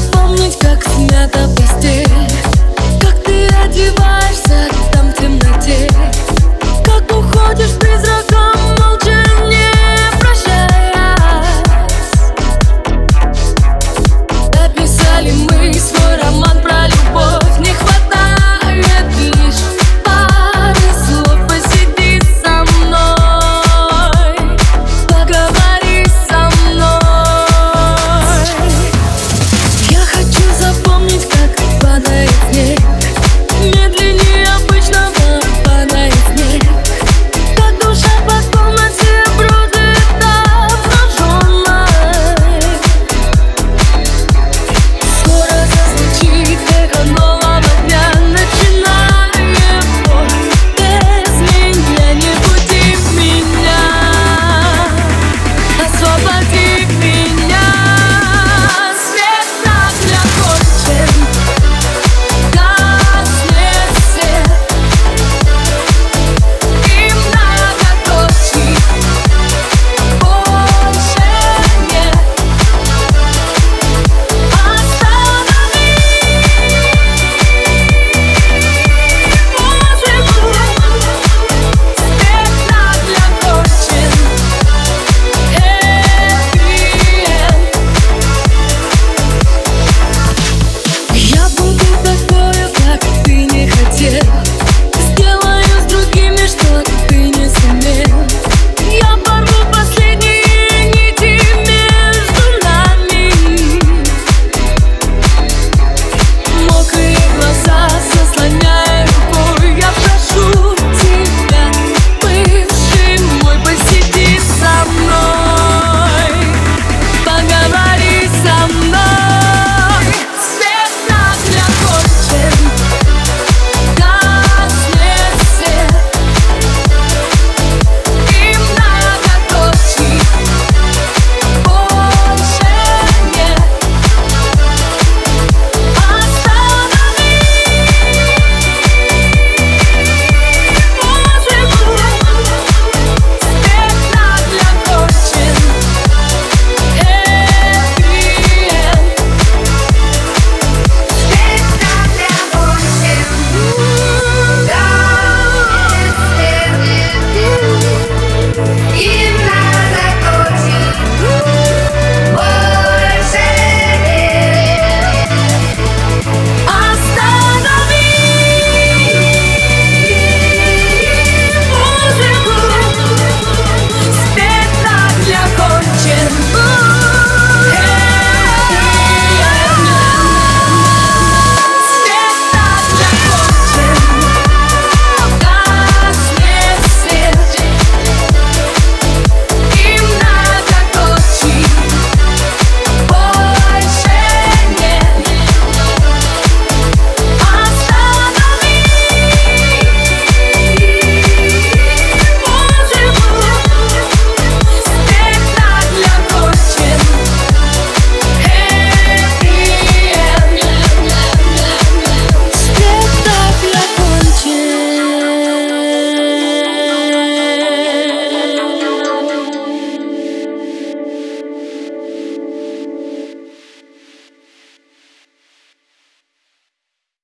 запомнить, как смята постель. Как ты одеваешься